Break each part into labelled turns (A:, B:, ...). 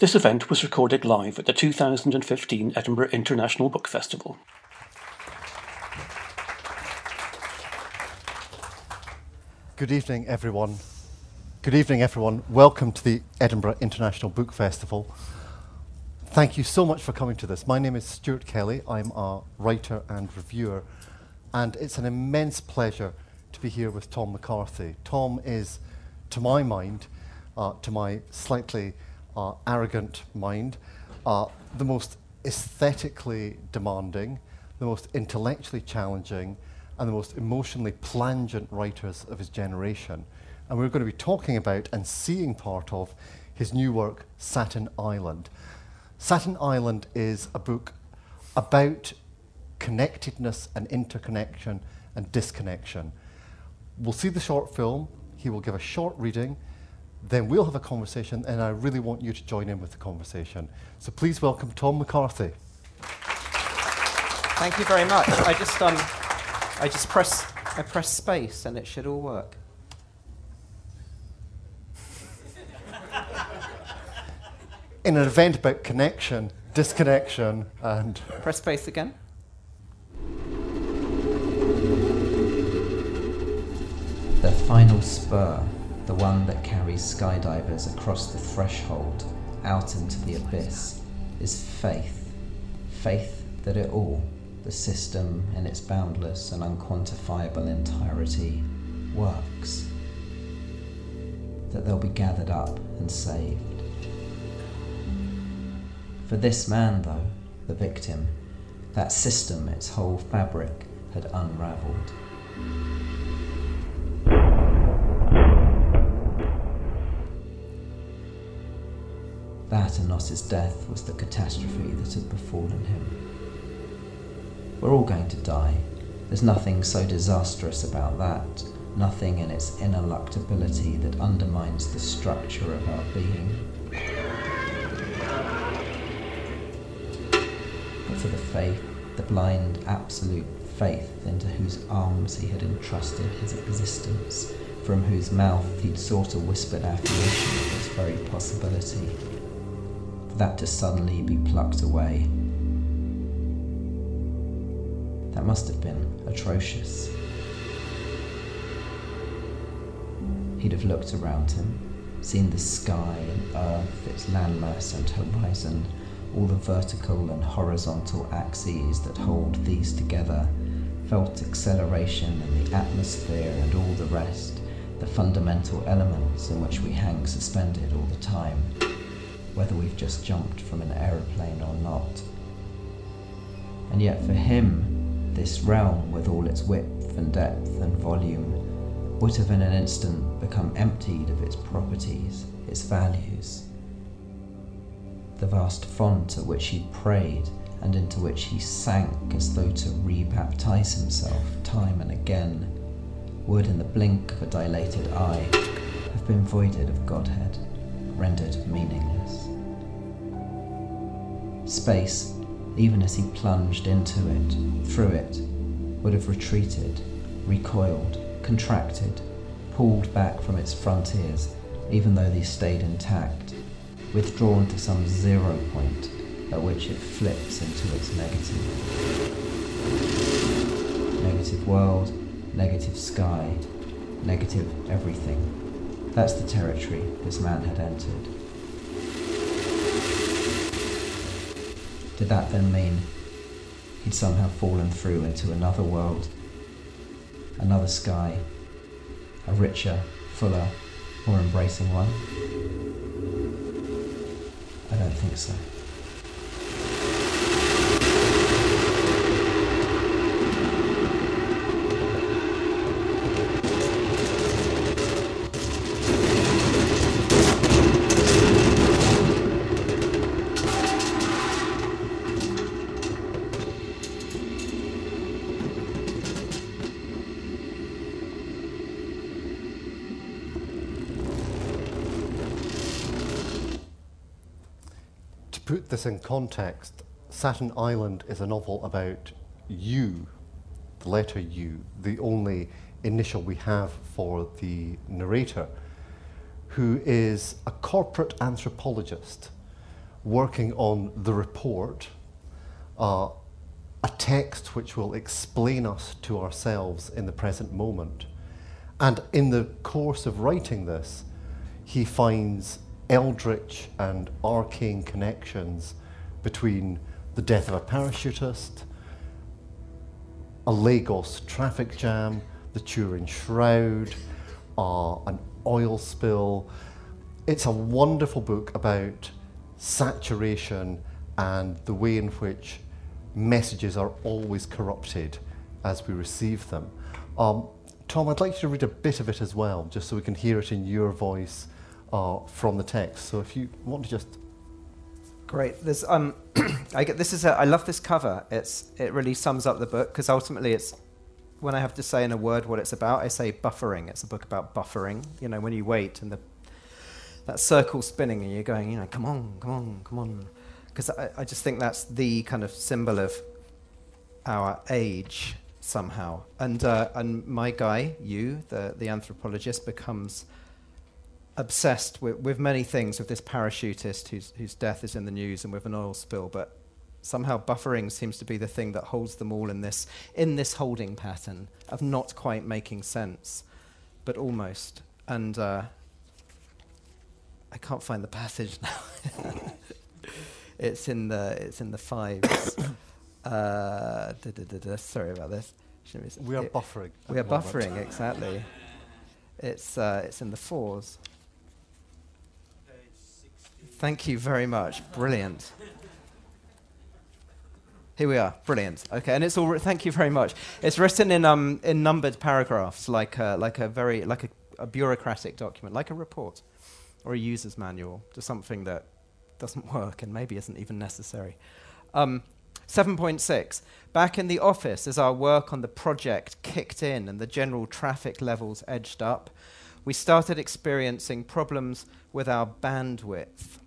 A: This event was recorded live at the 2015 Edinburgh International Book Festival.
B: Good evening, everyone. Good evening, everyone. Welcome to the Edinburgh International Book Festival. Thank you so much for coming to this. My name is Stuart Kelly. I'm a writer and reviewer, and it's an immense pleasure to be here with Tom McCarthy. Tom is, to my mind, uh, to my slightly uh, arrogant mind, uh, the most aesthetically demanding, the most intellectually challenging, and the most emotionally plangent writers of his generation. And we're going to be talking about and seeing part of his new work, Satin Island. Satin Island is a book about connectedness and interconnection and disconnection. We'll see the short film, he will give a short reading, then we'll have a conversation, and I really want you to join in with the conversation. So please welcome Tom McCarthy.
C: Thank you very much. I just um, I just press I press space, and it should all work.
B: In an event about connection, disconnection, and
C: Press space again. The final spur, the one that carries skydivers across the threshold out into the abyss, is faith. Faith that it all, the system in its boundless and unquantifiable entirety, works. That they'll be gathered up and saved. For this man, though, the victim, that system, its whole fabric, had unravelled. That and not his death was the catastrophe that had befallen him. We're all going to die. There's nothing so disastrous about that, nothing in its ineluctability that undermines the structure of our being. But for the faith, the blind, absolute faith into whose arms he had entrusted his existence, from whose mouth he'd sought a whispered affirmation of its very possibility, that to suddenly be plucked away. That must have been atrocious. He'd have looked around him, seen the sky and earth, its landmass and horizon, all the vertical and horizontal axes that hold these together, felt acceleration in the atmosphere and all the rest, the fundamental elements in which we hang suspended all the time, whether we've just jumped from an aeroplane or not. And yet for him, this realm with all its width and depth and volume would have in an instant become emptied of its properties, its values the vast font at which he prayed and into which he sank as though to rebaptize himself time and again, would in the blink of a dilated eye have been voided of Godhead, rendered meaningless. Space, even as he plunged into it, through it, would have retreated, recoiled, contracted, pulled back from its frontiers, even though these stayed intact withdrawn to some zero point at which it flips into its negative. Negative world, negative sky, negative everything. That's the territory this man had entered. Did that then mean he'd somehow fallen through into another world, another sky, a richer, fuller, more embracing one? I don't think so.
B: This in context, Satin Island is a novel about you, the letter U, the only initial we have for the narrator, who is a corporate anthropologist working on the report, uh, a text which will explain us to ourselves in the present moment. And in the course of writing this, he finds eldritch and arcane connections between the death of a parachutist, a Lagos traffic jam, the Turin Shroud, uh, an oil spill. It's a wonderful book about saturation and the way in which messages are always corrupted as we receive them. Um, Tom, I'd like you to read a bit of it as well, just so we can hear it in your voice uh, from the text. So if you want to just.
C: Great. There's, um, I get this is a, I love this cover. It's it really sums up the book because ultimately it's when I have to say in a word what it's about, I say buffering. It's a book about buffering. You know, when you wait and the that circle spinning and you're going, you know, come on, come on, come on. Because I, I just think that's the kind of symbol of our age somehow. And uh, and my guy, you, the the anthropologist, becomes obsessed with, with many things with this parachutist whose whose death is in the news and with an oil spill, but somehow buffering seems to be the thing that holds them all in this in this holding pattern of not quite making sense, but almost. And uh, I can't find the passage now. it's in the it's in the fives. uh, da, da, da, sorry about this.
B: We are buffering.
C: We are buffering exactly. It's uh, it's in the fours. Thank you very much. Brilliant. Here we are. Brilliant. Okay, and it's all. Thank you very much. It's written in um in numbered paragraphs, like a, like a very like a, a bureaucratic document, like a report or a user's manual to something that doesn't work and maybe isn't even necessary. Um, 7.6. Back in the office, as our work on the project kicked in and the general traffic levels edged up, we started experiencing problems with our bandwidth.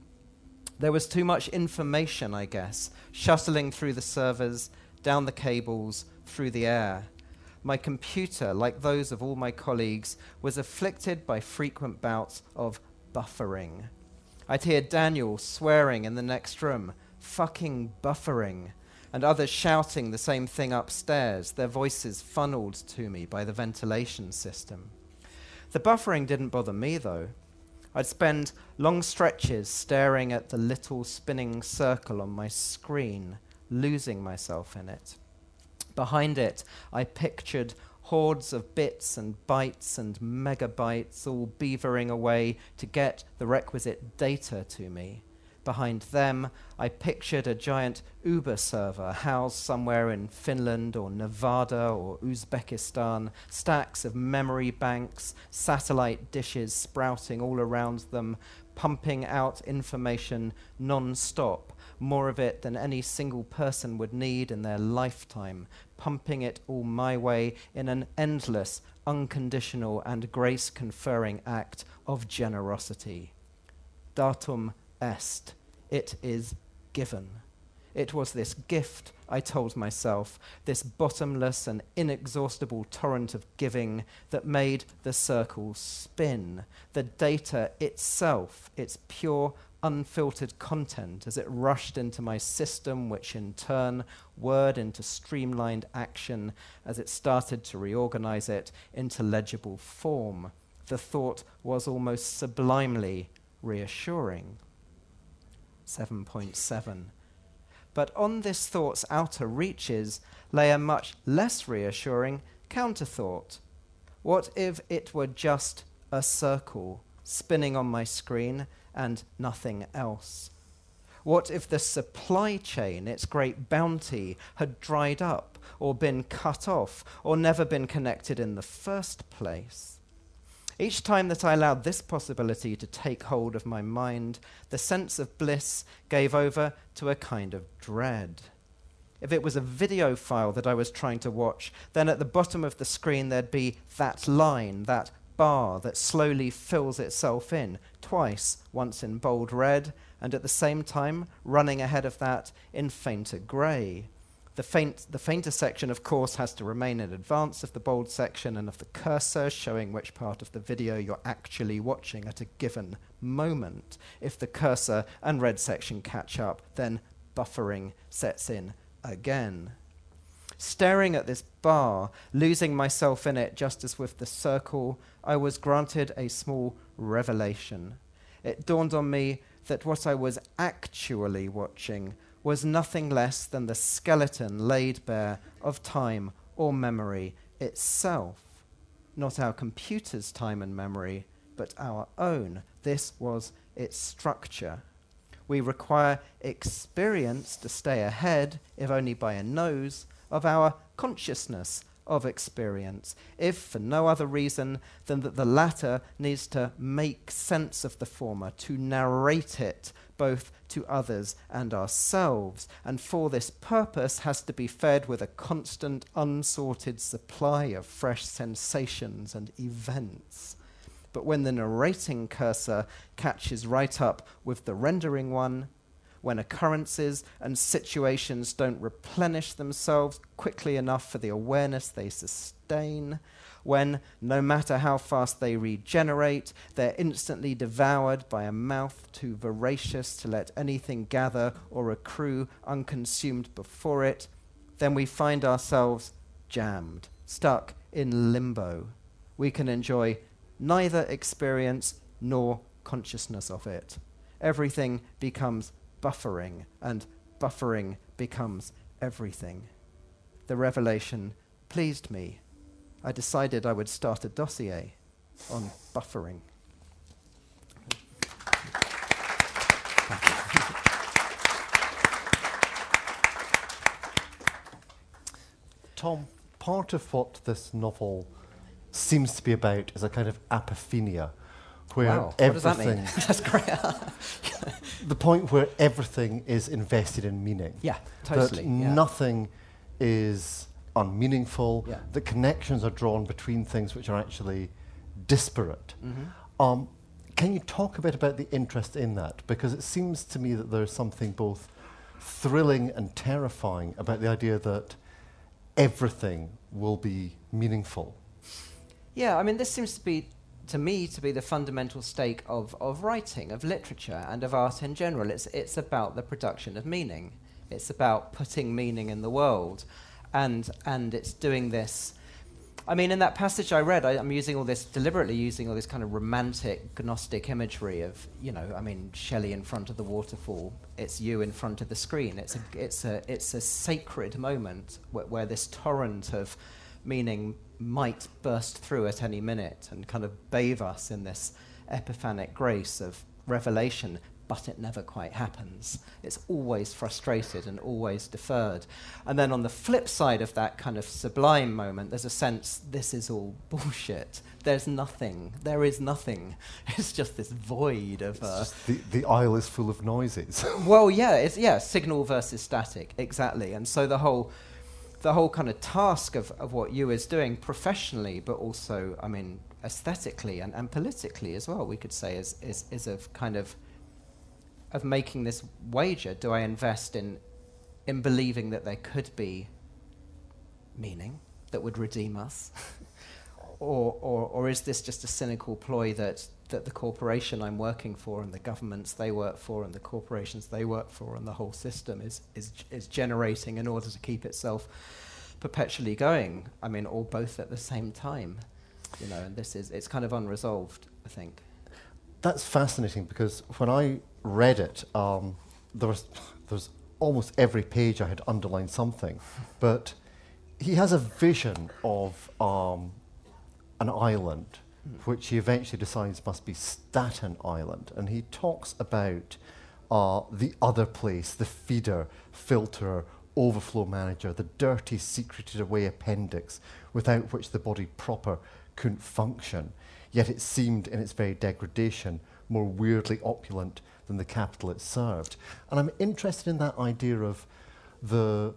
C: There was too much information, I guess, shuttling through the servers, down the cables, through the air. My computer, like those of all my colleagues, was afflicted by frequent bouts of buffering. I'd hear Daniel swearing in the next room, fucking buffering, and others shouting the same thing upstairs, their voices funneled to me by the ventilation system. The buffering didn't bother me, though. I'd spend long stretches staring at the little spinning circle on my screen, losing myself in it. Behind it, I pictured hordes of bits and bytes and megabytes all beavering away to get the requisite data to me. Behind them, I pictured a giant Uber server housed somewhere in Finland or Nevada or Uzbekistan, stacks of memory banks, satellite dishes sprouting all around them, pumping out information non stop, more of it than any single person would need in their lifetime, pumping it all my way in an endless, unconditional, and grace conferring act of generosity. Datum est. It is given. It was this gift, I told myself, this bottomless and inexhaustible torrent of giving that made the circle spin. The data itself, its pure, unfiltered content as it rushed into my system, which in turn whirred into streamlined action as it started to reorganize it into legible form. The thought was almost sublimely reassuring. 7.7. But on this thought's outer reaches lay a much less reassuring counterthought. What if it were just a circle spinning on my screen and nothing else? What if the supply chain, its great bounty, had dried up or been cut off or never been connected in the first place? Each time that I allowed this possibility to take hold of my mind, the sense of bliss gave over to a kind of dread. If it was a video file that I was trying to watch, then at the bottom of the screen there'd be that line, that bar that slowly fills itself in, twice, once in bold red, and at the same time running ahead of that in fainter grey. The faint, the fainter section, of course, has to remain in advance of the bold section and of the cursor, showing which part of the video you're actually watching at a given moment. If the cursor and red section catch up, then buffering sets in again. Staring at this bar, losing myself in it just as with the circle, I was granted a small revelation. It dawned on me that what I was actually watching was nothing less than the skeleton laid bare of time or memory itself. Not our computer's time and memory, but our own. This was its structure. We require experience to stay ahead, if only by a nose, of our consciousness of experience, if for no other reason than that the latter needs to make sense of the former, to narrate it both to others and ourselves, and for this purpose has to be fed with a constant, unsorted supply of fresh sensations and events. But when the narrating cursor catches right up with the rendering one, when occurrences and situations don't replenish themselves quickly enough for the awareness they sustain, when, no matter how fast they regenerate, they're instantly devoured by a mouth too voracious to let anything gather or accrue unconsumed before it, then we find ourselves jammed, stuck in limbo. We can enjoy neither experience nor consciousness of it. Everything becomes buffering, and buffering becomes everything. The revelation pleased me I decided I would start a dossier on buffering.
B: Tom, part of what this novel seems to be about is a kind of apophenia, where
C: wow.
B: everything.
C: That's great.
B: the point where everything is invested in meaning.
C: Yeah, totally.
B: That
C: yeah.
B: nothing is unmeaningful.
C: Yeah.
B: The connections are drawn between things which are actually disparate.
C: Mm-hmm.
B: Um, can you talk a bit about the interest in that? Because it seems to me that there's something both thrilling and terrifying about the idea that everything will be meaningful.
C: Yeah, I mean, this seems to be, to me, to be the fundamental stake of, of writing, of literature, and of art in general. It's, it's about the production of meaning, it's about putting meaning in the world and and it's doing this. I mean, in that passage I read, I, am using all this deliberately using all this kind of romantic Gnostic imagery of, you know, I mean, Shelley in front of the waterfall. It's you in front of the screen. It's a it's a it's a sacred moment where, where this torrent of meaning might burst through at any minute and kind of bathe us in this epiphanic grace of revelation but it never quite happens. It's always frustrated and always deferred. And then on the flip side of that kind of sublime moment, there's a sense this is all bullshit. There's nothing. There is nothing. It's just this void of. Uh,
B: the, the aisle is full of noises.
C: well, yeah, it's yeah, signal versus static, exactly. And so the whole the whole kind of task of, of what you is doing professionally, but also, I mean, aesthetically and, and politically as well, we could say, is, is, is of kind of of making this wager? Do I invest in in believing that there could be meaning that would redeem us? or, or, or is this just a cynical ploy that, that the corporation I'm working for and the governments they work for and the corporations they work for and the whole system is, is, is generating in order to keep itself perpetually going? I mean, or both at the same time. You know, and this is, it's kind of unresolved, I think.
B: That's fascinating because when I read it, um, there was almost every page I had underlined something, but he has a vision of um, an island, which he eventually decides must be Staten Island, and he talks about uh, the other place, the feeder, filter, overflow manager, the dirty, secreted away appendix, without which the body proper couldn't function. Yet it seemed, in its very degradation, more weirdly opulent than the capital it served. And I'm interested in that idea of the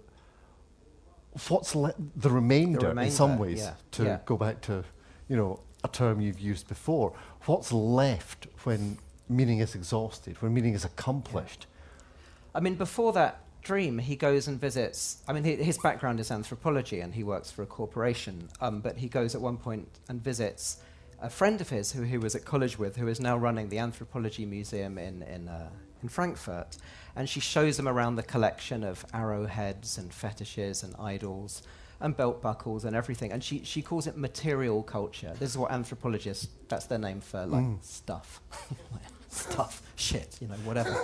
B: what's le- the, remainder, the, remainder, in some ways
C: yeah.
B: to
C: yeah.
B: go back to you know a term you've used before. What's left when meaning is exhausted, when meaning is accomplished?
C: Yeah. I mean, before that dream, he goes and visits. I mean, he, his background is anthropology, and he works for a corporation. Um, but he goes at one point and visits a friend of his who he was at college with, who is now running the anthropology museum in in, uh, in Frankfurt. And she shows him around the collection of arrowheads and fetishes and idols and belt buckles and everything. And she, she calls it material culture. This is what anthropologists, that's their name for like
B: Mm.
C: stuff. stuff, shit, you know, whatever.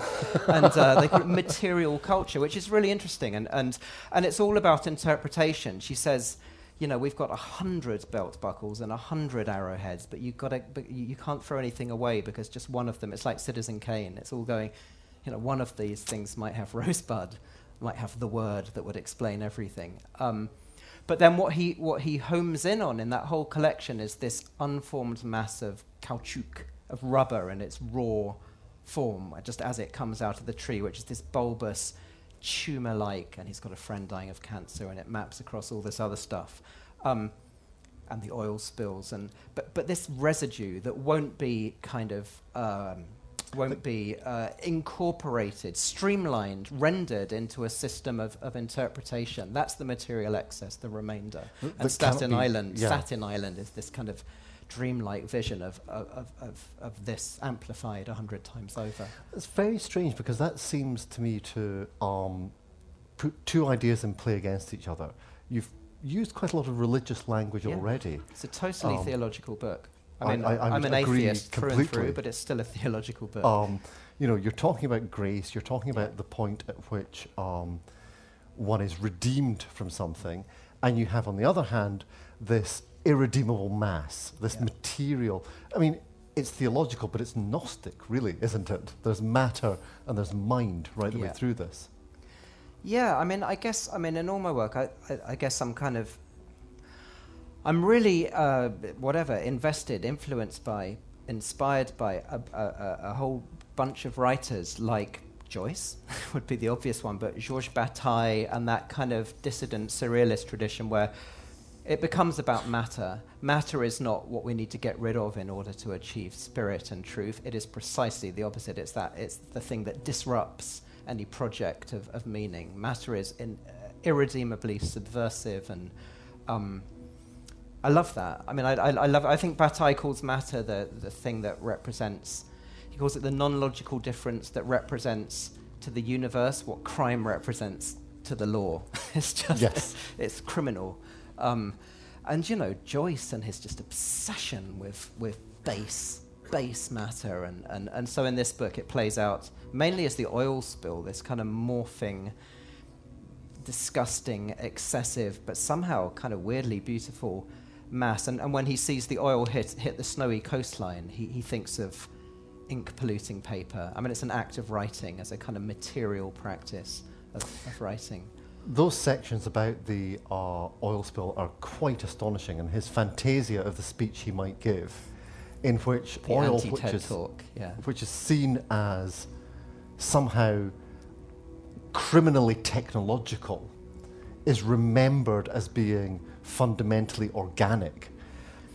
C: and uh, they call it material culture, which is really interesting. And, and, and it's all about interpretation. She says, you know, we've got a hundred belt buckles and a hundred arrowheads, but you've got but you, you can't throw anything away because just one of them, it's like Citizen Kane. It's all going, you know, one of these things might have rosebud, might have the word that would explain everything. Um, but then what he, what he homes in on in that whole collection is this unformed mass of caoutchouc, of rubber in its raw form, just as it comes out of the tree, which is this bulbous, tumor like, and he's got a friend dying of cancer, and it maps across all this other stuff. Um, and the oil spills, and but but this residue that won't be kind of um, won't be uh, incorporated, streamlined, rendered into a system of, of interpretation. That's the material excess, the remainder.
B: Th-
C: and Staten Island,
B: yeah.
C: Staten Island is this kind of dreamlike vision of, of, of, of, this amplified a hundred times over.
B: It's very strange because that seems to me to um, put two ideas in play against each other. You've used quite a lot of religious language
C: Yeah.
B: already.
C: It's a totally
B: Um,
C: theological book. I mean,
B: I-
C: am an atheist through and through, but it's still a theological book.
B: Um, you know, you're talking about grace. You're talking about the point at which um, one is redeemed from something, and you have, on the other hand, this irredeemable mass, this
C: Yeah.
B: material. I mean, it's theological, but it's gnostic, really, isn't it? There's matter and there's mind right the way through this.
C: Yeah, I mean, I guess, I mean, in all my work, I, I, I guess I'm kind of, I'm really, uh, whatever, invested, influenced by, inspired by a, a, a, a whole bunch of writers like Joyce would be the obvious one, but Georges Bataille and that kind of dissident surrealist tradition where it becomes about matter. Matter is not what we need to get rid of in order to achieve spirit and truth. It is precisely the opposite. It's that it's the thing that disrupts any project of, of meaning. Matter is in, uh, irredeemably subversive, and um, I love that. I mean, I, I, I love. I think Bataille calls matter the the thing that represents. He calls it the non-logical difference that represents to the universe what crime represents to the law. it's just
B: Yes.
C: it's criminal. Um, and you know, Joyce and his just obsession with, with base, base matter. And, and, and so in this book, it plays out mainly as the oil spill, this kind of morphing, disgusting, excessive, but somehow kind of weirdly beautiful mass. And, and when he sees the oil hit, hit the snowy coastline, he, he thinks of ink polluting paper. I mean, it's an act of writing as a kind of material practice of, of writing.
B: Those sections about the uh, oil spill are quite astonishing, and his fantasia of the speech he might give, in which
C: The
B: oil, which is,
C: talk, yeah.
B: which is seen as somehow criminally technological, is remembered as being fundamentally organic,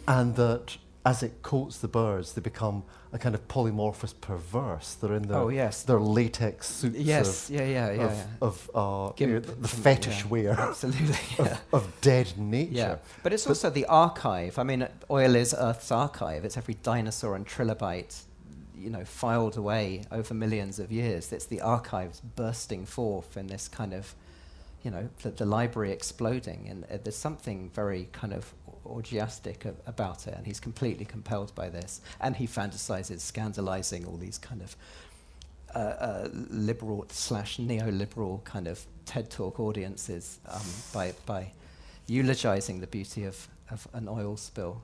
B: and that as it coats the birds, they become a kind of polymorphous perverse. They're in their,
C: Oh, yes.
B: their latex suits
C: Yes,
B: of,
C: yeah, yeah, yeah.
B: of,
C: yeah.
B: of uh,
C: Gimp
B: you know, the, fetish
C: yeah,
B: wear
C: Absolutely, yeah.
B: of, of dead nature.
C: Yeah, but it's also the archive. I mean, oil is Earth's archive. It's every dinosaur and trilobite, you know, filed away over millions of years. It's the archives bursting forth in this kind of, you know, the, the library exploding, and uh, there's something very kind of orgiastic about it. And he's completely compelled by this, and he fantasizes scandalizing all these kind of uh, uh, liberal slash neoliberal kind of TED Talk audiences um, by by eulogizing the beauty of, of an oil spill.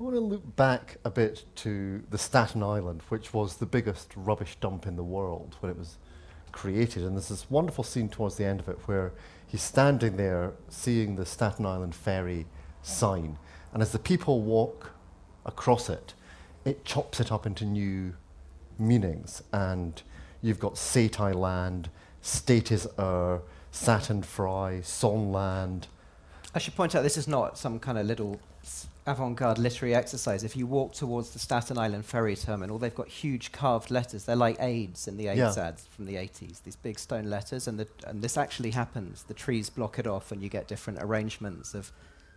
B: I want to look back a bit to the Staten Island, which was the biggest rubbish dump in the world when it was created. And there's this wonderful scene towards the end of it where he's standing there seeing the Staten Island ferry sign. And as the people walk across it, it chops it up into new meanings. And you've got Satai Land, State is Ur, er, Saturn Fry, Sonland.
C: I should point out this is not some kind of little avant-garde literary exercise. If you walk towards the Staten Island ferry terminal, they've got huge carved letters. They're like AIDS in the AIDS
B: Yeah.
C: ads from the 80s. These big stone letters, and the, and this actually happens. The trees block it off, and you get different arrangements of,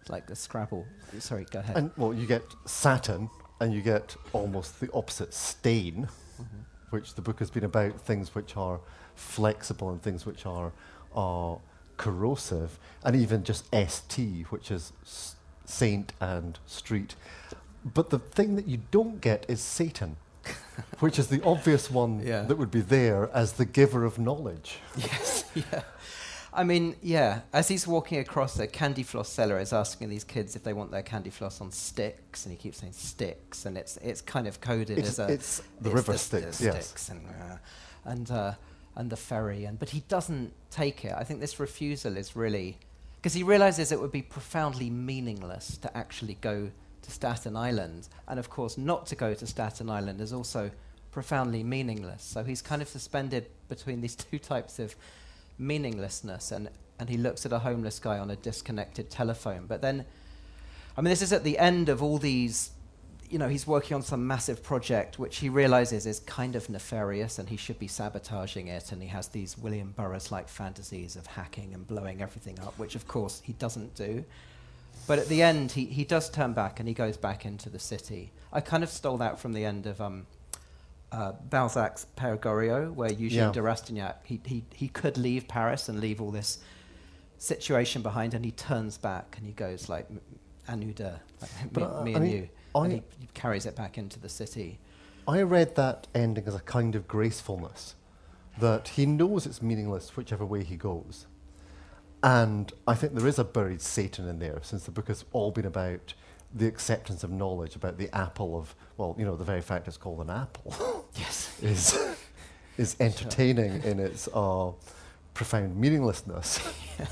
C: like the Scrabble. Sorry, go ahead.
B: And well, you get Saturn, and you get almost the opposite stain, mm-hmm. which the book has been about things which are flexible and things which are are corrosive, and even just ST, which is s- saint and street. But the thing that you don't get is Satan, which is the obvious one
C: Yeah.
B: that would be there as the giver of knowledge.
C: Yes, yeah. I mean, yeah. As he's walking across a candy floss seller, is asking these kids if they want their candy floss on sticks, and he keeps saying sticks, and it's it's kind of coded
B: It's-
C: as a
B: it's the river
C: the
B: Styx,
C: the
B: yes.
C: And uh, and uh, and the ferry, and but he doesn't take it. I think this refusal is really because he realizes it would be profoundly meaningless to actually go to Staten Island, and of course, not to go to Staten Island is also profoundly meaningless. So he's kind of suspended between these two types of meaninglessness, and, and he looks at a homeless guy on a disconnected telephone. But then, I mean, this is at the end of all these. You know, he's working on some massive project which he realizes is kind of nefarious and he should be sabotaging it. And he has these William Burroughs like fantasies of hacking and blowing everything up, which of course he doesn't do. But at the end, he, he does turn back and he goes back into the city. I kind of stole that from the end of um, uh, Balzac's Pere Goriot, where Eugene
B: Yeah.
C: de Rastignac, he, he, he could leave Paris and leave all this situation behind, and he turns back and he goes like, "M- à like, me,
B: uh,
C: me and
B: mean,
C: you.
B: I-
C: and he, he carries it back into the city.
B: I read that ending as a kind of gracefulness, that he knows it's meaningless whichever way he goes. And I think there is a buried Satan in there, since the book has all been about the acceptance of knowledge, about the apple of, well, you know, the very fact it's called an apple
C: Yes.
B: is, is entertaining in its uh, profound meaninglessness.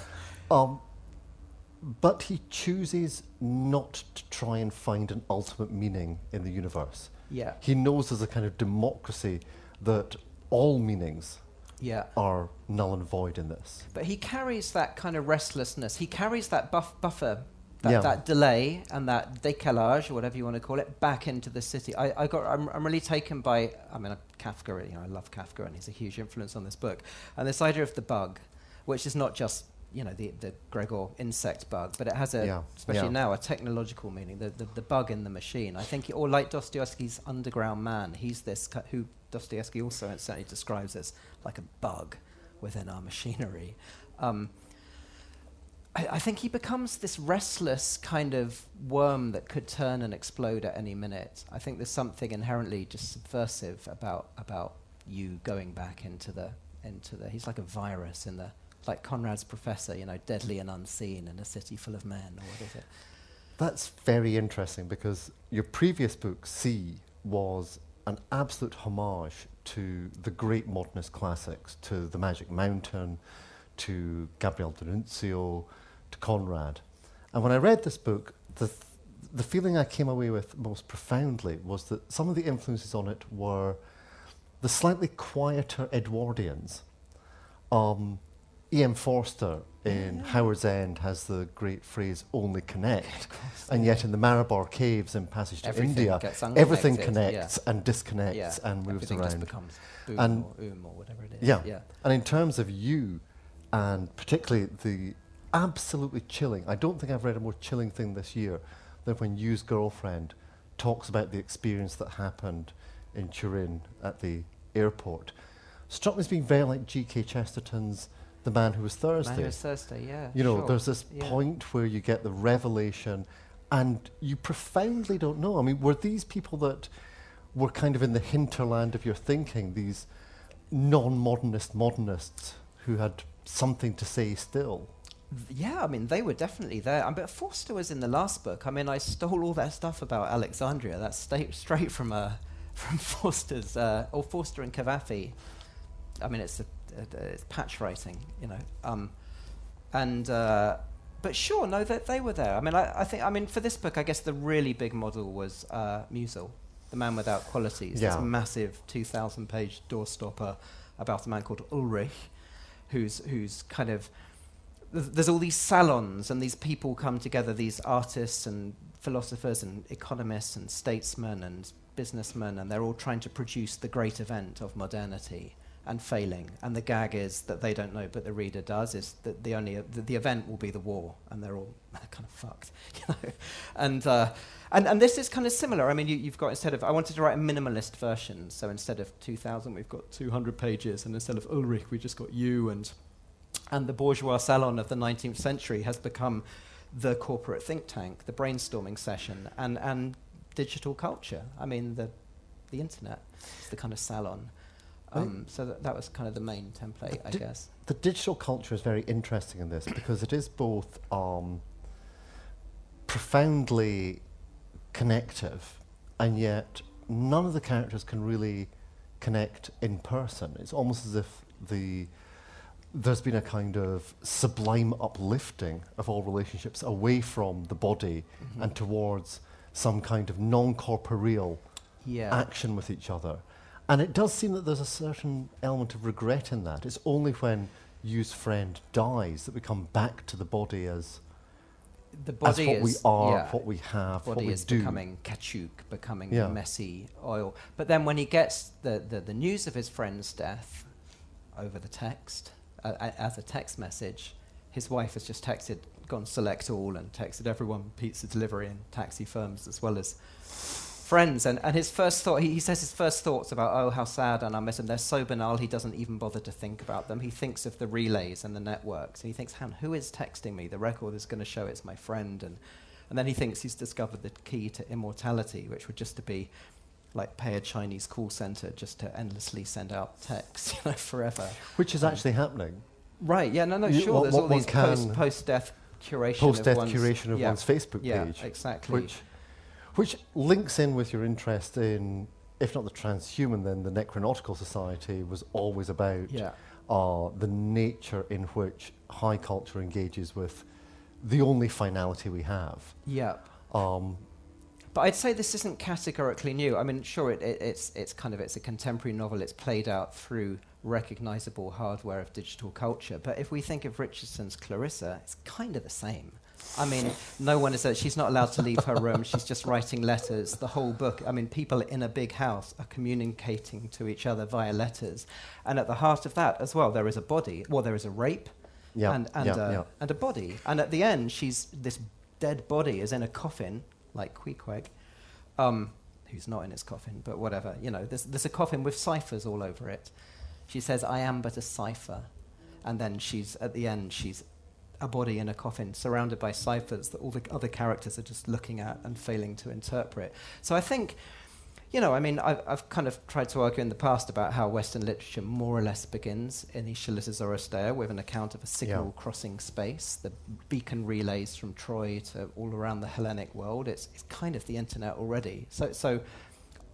B: um, but he chooses not to try and find an ultimate meaning in the universe.
C: Yeah.
B: He knows there's a kind of democracy that all meanings
C: Yeah.
B: are null and void in this.
C: But he carries that kind of restlessness. He carries that buff, buffer, that,
B: Yeah.
C: that delay and that décalage, or whatever you want to call it, back into the city. I, I got, I'm, I'm really taken by, I mean, Kafka, you know, I love Kafka and he's a huge influence on this book. And this idea of the bug, which is not just, you know, the, the Gregor insect bug, but it has a,
B: Yeah,
C: especially
B: yeah.
C: now, a technological meaning, the, the, the bug in the machine. I think, or like Dostoevsky's Underground Man, he's this, cu- who Dostoevsky also certainly describes as like a bug within our machinery. Um, I, I think he becomes this restless kind of worm that could turn and explode at any minute. I think there's something inherently just subversive about about you going back into the into the. He's like a virus in the like Conrad's professor, you know, deadly and unseen in a city full of men, or what is it?
B: That's very interesting because your previous book, C, was an absolute homage to the great modernist classics, to The Magic Mountain, to Gabriel D'Annunzio, to Conrad. And when I read this book, the, th- the feeling I came away with most profoundly was that some of the influences on it were the slightly quieter Edwardians. Um, E.M. Forster in Howard's End has the great phrase "only connect," and yet in the Marabar Caves in Passage to
C: Everything
B: India, everything connects
C: yeah.
B: and disconnects
C: yeah,
B: and moves
C: everything
B: around.
C: just becomes boom
B: And-
C: or oom or whatever it is.
B: Yeah.
C: yeah.
B: And in terms of you, and particularly the absolutely chilling, I don't think I've read a more chilling thing this year than when U's girlfriend talks about the experience that happened in Turin at the airport. Struck me as being very like G.K. Chesterton's The Man Who Was Thursday.
C: Man, it was Thursday, yeah.
B: You know,
C: sure.
B: there's this
C: Yeah.
B: point where you get the revelation, and you profoundly don't know. I mean, were these people that were kind of in the hinterland of your thinking, these non modernist modernists who had something to say still?
C: Yeah, I mean, they were definitely there. Um, but Forster was in the last book. I mean, I stole all that stuff about Alexandria. That's sta- straight from uh, from Forster's, uh, or Forster and Cavafy. I mean, it's a, a, a- it's patch writing, you know. Um, and uh, but sure, no, that they were there. I mean, I, I think, I mean, for this book, I guess the really big model was uh, Musil, the man without qualities.
B: Yeah.
C: This massive two thousand page doorstopper about a man called Ulrich, who's who's kind of there's all these salons and these people come together, these artists and philosophers and economists and statesmen and businessmen, and they're all trying to produce the great event of modernity and failing. And the gag is that they don't know, but the reader does. Is that the only the, the event will be the war, and they're all kind of fucked, you know. And uh, and and this is kind of similar. I mean, you, have got instead of I wanted to write a minimalist version, so instead of 2,000, we've got 200 pages, and instead of Ulrich, we just got you and and the bourgeois salon of the 19th century has become the corporate think tank, the brainstorming session, and and digital culture. I mean, the the internet is the kind of salon. Um, so that, that was kind of the main template, I guess.
B: The digital culture is very interesting in this because it is both um, profoundly connective, and yet none of the characters can really connect in person. It's almost as if the there's been a kind of sublime uplifting of all relationships away from the body mm-hmm. and towards some kind of non-corporeal yeah. action with each other. And it does seem that there's a certain element of regret in that. It's only when U's friend dies that we come back to the body as
C: the body
B: as what
C: is,
B: we are,
C: yeah,
B: what we have,
C: body
B: what we
C: is
B: do.
C: becoming caoutchouc, becoming
B: yeah.
C: messy oil. But then when he gets the, the, the news of his friend's death over the text, uh, as a text message, his wife has just texted, gone select all, and texted everyone pizza delivery and taxi firms as well as friends. And, and his first thought, he, he says his first thoughts about, oh, how sad and I miss him, they're so banal, he doesn't even bother to think about them. He thinks of the relays and the networks. And he thinks, Han, who is texting me? The record is going to show it's my friend. And, and then he thinks he's discovered the key to immortality, which would just to be like pay a Chinese call center just to endlessly send out texts, you know, forever.
B: Which is um, actually happening.
C: Right, yeah, no, no, you sure. There's all these post, post-death curation
B: post-death
C: of
B: curation of
C: yeah,
B: one's Facebook
C: yeah,
B: page.
C: exactly.
B: Which which links in with your interest in, if not the transhuman, then the Necronautical Society was always about
C: yeah.
B: uh, the nature in which high culture engages with the only finality we have.
C: Yep.
B: Um,
C: but I'd say this isn't categorically new. I mean, sure, it, it, it's it's kind of it's a contemporary novel. It's played out through recognizable hardware of digital culture. But if we think of Richardson's Clarissa, it's kind of the same. I mean, no one is. there. She's not allowed to leave her room. She's just writing letters. The whole book. I mean, people in a big house are communicating to each other via letters, and at the heart of that as well, there is a body. Well, there is a rape,
B: yeah,
C: and and,
B: yeah,
C: uh,
B: yeah.
C: and a body. And at the end, she's this dead body is in a coffin, like Queequeg, um, who's not in his coffin, but whatever. You know, there's there's a coffin with ciphers all over it. She says, "I am but a cipher," and then she's at the end. She's a body in a coffin surrounded by ciphers that all the other characters are just looking at and failing to interpret. So I think, you know, I mean, I've, I've kind of tried to argue in the past about how Western literature more or less begins in Aeschylus' Oresteia with an account of a signal yeah. crossing space, the beacon relays from Troy to all around the Hellenic world. It's, it's kind of the internet already. So, so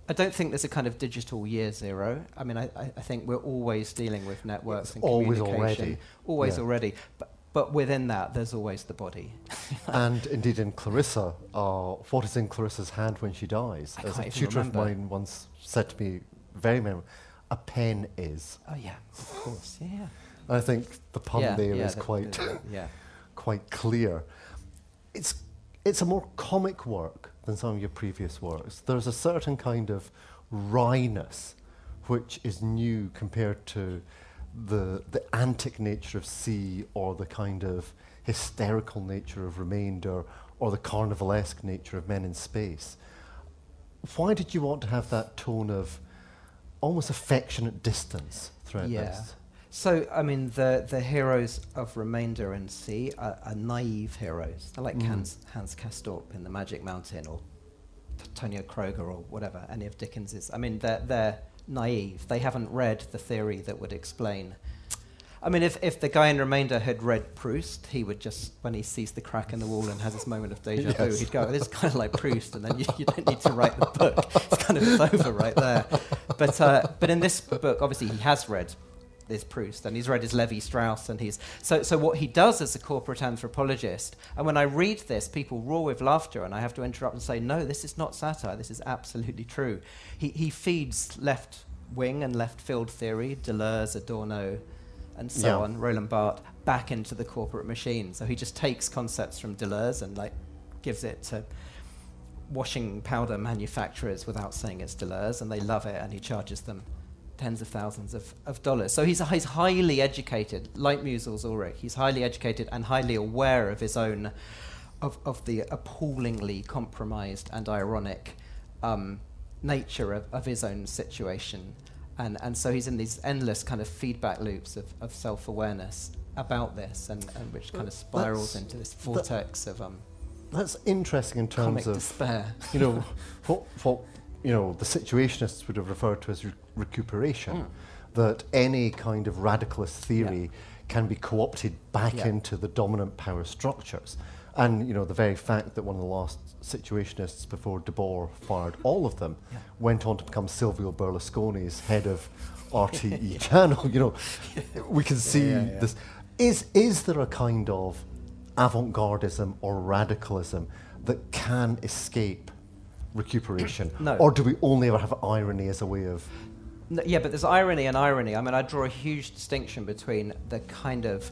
C: I don't think there's a kind of digital year zero. I mean, I, I think we're always dealing with networks
B: it's
C: and
B: always
C: communication.
B: Already.
C: Always
B: yeah.
C: already. But but within that, there's always the body.
B: and indeed, in Clarissa, uh, what is in Clarissa's hand when she dies?
C: I
B: As a
C: tutor
B: of mine once said to me, very memorable, a pen is.
C: Oh, yeah, of course, yeah.
B: I think the pun
C: yeah,
B: there
C: yeah,
B: is
C: the,
B: quite,
C: the, yeah.
B: quite clear. It's, it's a more comic work than some of your previous works. There's a certain kind of wryness which is new compared to the, the antic nature of C or the kind of hysterical nature of Remainder or the carnivalesque nature of Men in Space. Why did you want to have that tone of almost affectionate distance throughout
C: yeah.
B: this?
C: So, I mean, the, the heroes of Remainder and C are, are naive heroes. They're like mm. Hans, Hans Castorp in The Magic Mountain or Tonio Kröger or whatever, any of Dickens's. I mean, they're, they're naive. They haven't read the theory that would explain. I mean, if, if the guy in Remainder had read Proust, he would just, when he sees the crack in the wall and has this moment of deja yes. vu, he'd go, this is kind of like Proust, and then you, you, don't need to write the book. It's kind of over right there. But, uh, but in this book, obviously, he has read this Proust, and he's read his Lévi-Strauss, and he's so. So what he does as a corporate anthropologist, and when I read this, people roar with laughter, and I have to interrupt and say, no, this is not satire. This is absolutely true. He he feeds left wing and left field theory, Deleuze, Adorno, and so
B: Yeah.
C: on, Roland Barthes, back into the corporate machine. So he just takes concepts from Deleuze and like gives it to washing powder manufacturers without saying it's Deleuze, and they love it, and he charges them tens of thousands of, of dollars. So he's, he's highly educated, like Musil's Ulrich. He's highly educated and highly aware of his own, of, of the appallingly compromised and ironic um, nature of, of his own situation. And, and so he's in these endless kind of feedback loops of, of self awareness about this, and, and which kind of spirals into this vortex of um,
B: That's interesting in terms of
C: despair.
B: you know what what you know the situationists would have referred to as re- recuperation.
C: Mm.
B: That any kind of radicalist theory
C: Yeah.
B: can be co-opted back
C: Yeah.
B: into the dominant power structures, and you know the very fact that one of the last situationists before Debord fired all of them
C: Yeah.
B: went on to become Silvio Berlusconi's head of RTE channel. You know, we can see this. Is is there a kind of avant-gardism or radicalism that can escape recuperation,
C: No.
B: or do we only ever have irony as a way of?
C: No, yeah, but there's irony and irony. I mean, I draw a huge distinction between the kind of,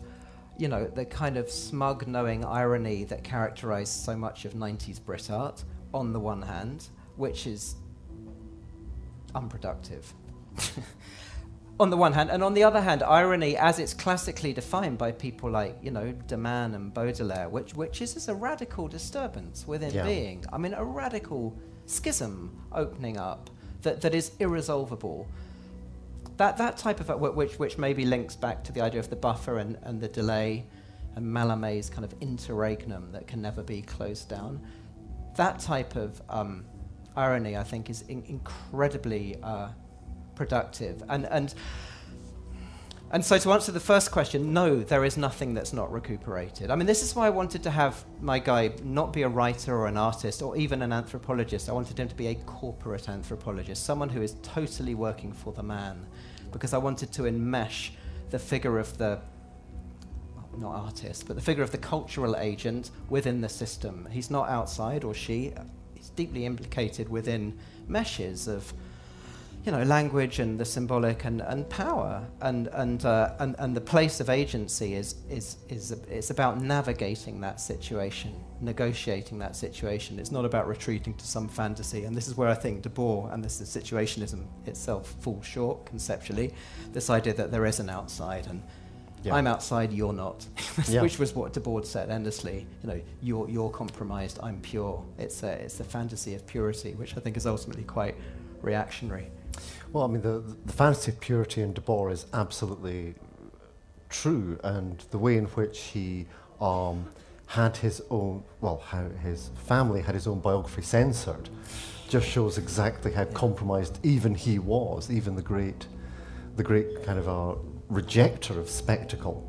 C: you know, the kind of smug, knowing irony that characterized so much of 90s Brit art, on the one hand, which is unproductive. on the one hand, and on the other hand, irony, as it's classically defined by people like, you know, De Man and Baudelaire, which, which is, is a radical disturbance within
B: Yeah.
C: being. I mean, a radical schism opening up that, that is irresolvable. That, that type of, which, which maybe links back to the idea of the buffer and, and the delay and Mallarmé's kind of interregnum that can never be closed down. That type of um, irony, I think, is in- incredibly uh, productive. And, and, and so, to answer the first question, no, there is nothing that's not recuperated. I mean, this is why I wanted to have my guy not be a writer or an artist or even an anthropologist. I wanted him to be a corporate anthropologist, someone who is totally working for the man, because I wanted to enmesh the figure of the not artist, but the figure of the cultural agent within the system. He's not outside or she. He's deeply implicated within meshes of, you know, language and the symbolic and, and power. And, and, uh, and, and the place of agency is, is, is it's about navigating that situation, negotiating that situation. It's not about retreating to some fantasy. And this is where I think Debord and this is situationism itself falls short conceptually. This idea that there is an outside and
B: Yeah.
C: I'm outside, you're not,
B: Yeah.
C: which was what Debord said endlessly. You know, you're, you're compromised, I'm pure. It's a, it's the fantasy of purity, which I think is ultimately quite reactionary.
B: Well, I mean, the, the fantasy of purity in Debord is absolutely true, and the way in which he um, had his own, well, how his family had his own biography censored, just shows exactly how compromised even he was, even the great, the great kind of uh, rejecter of spectacle.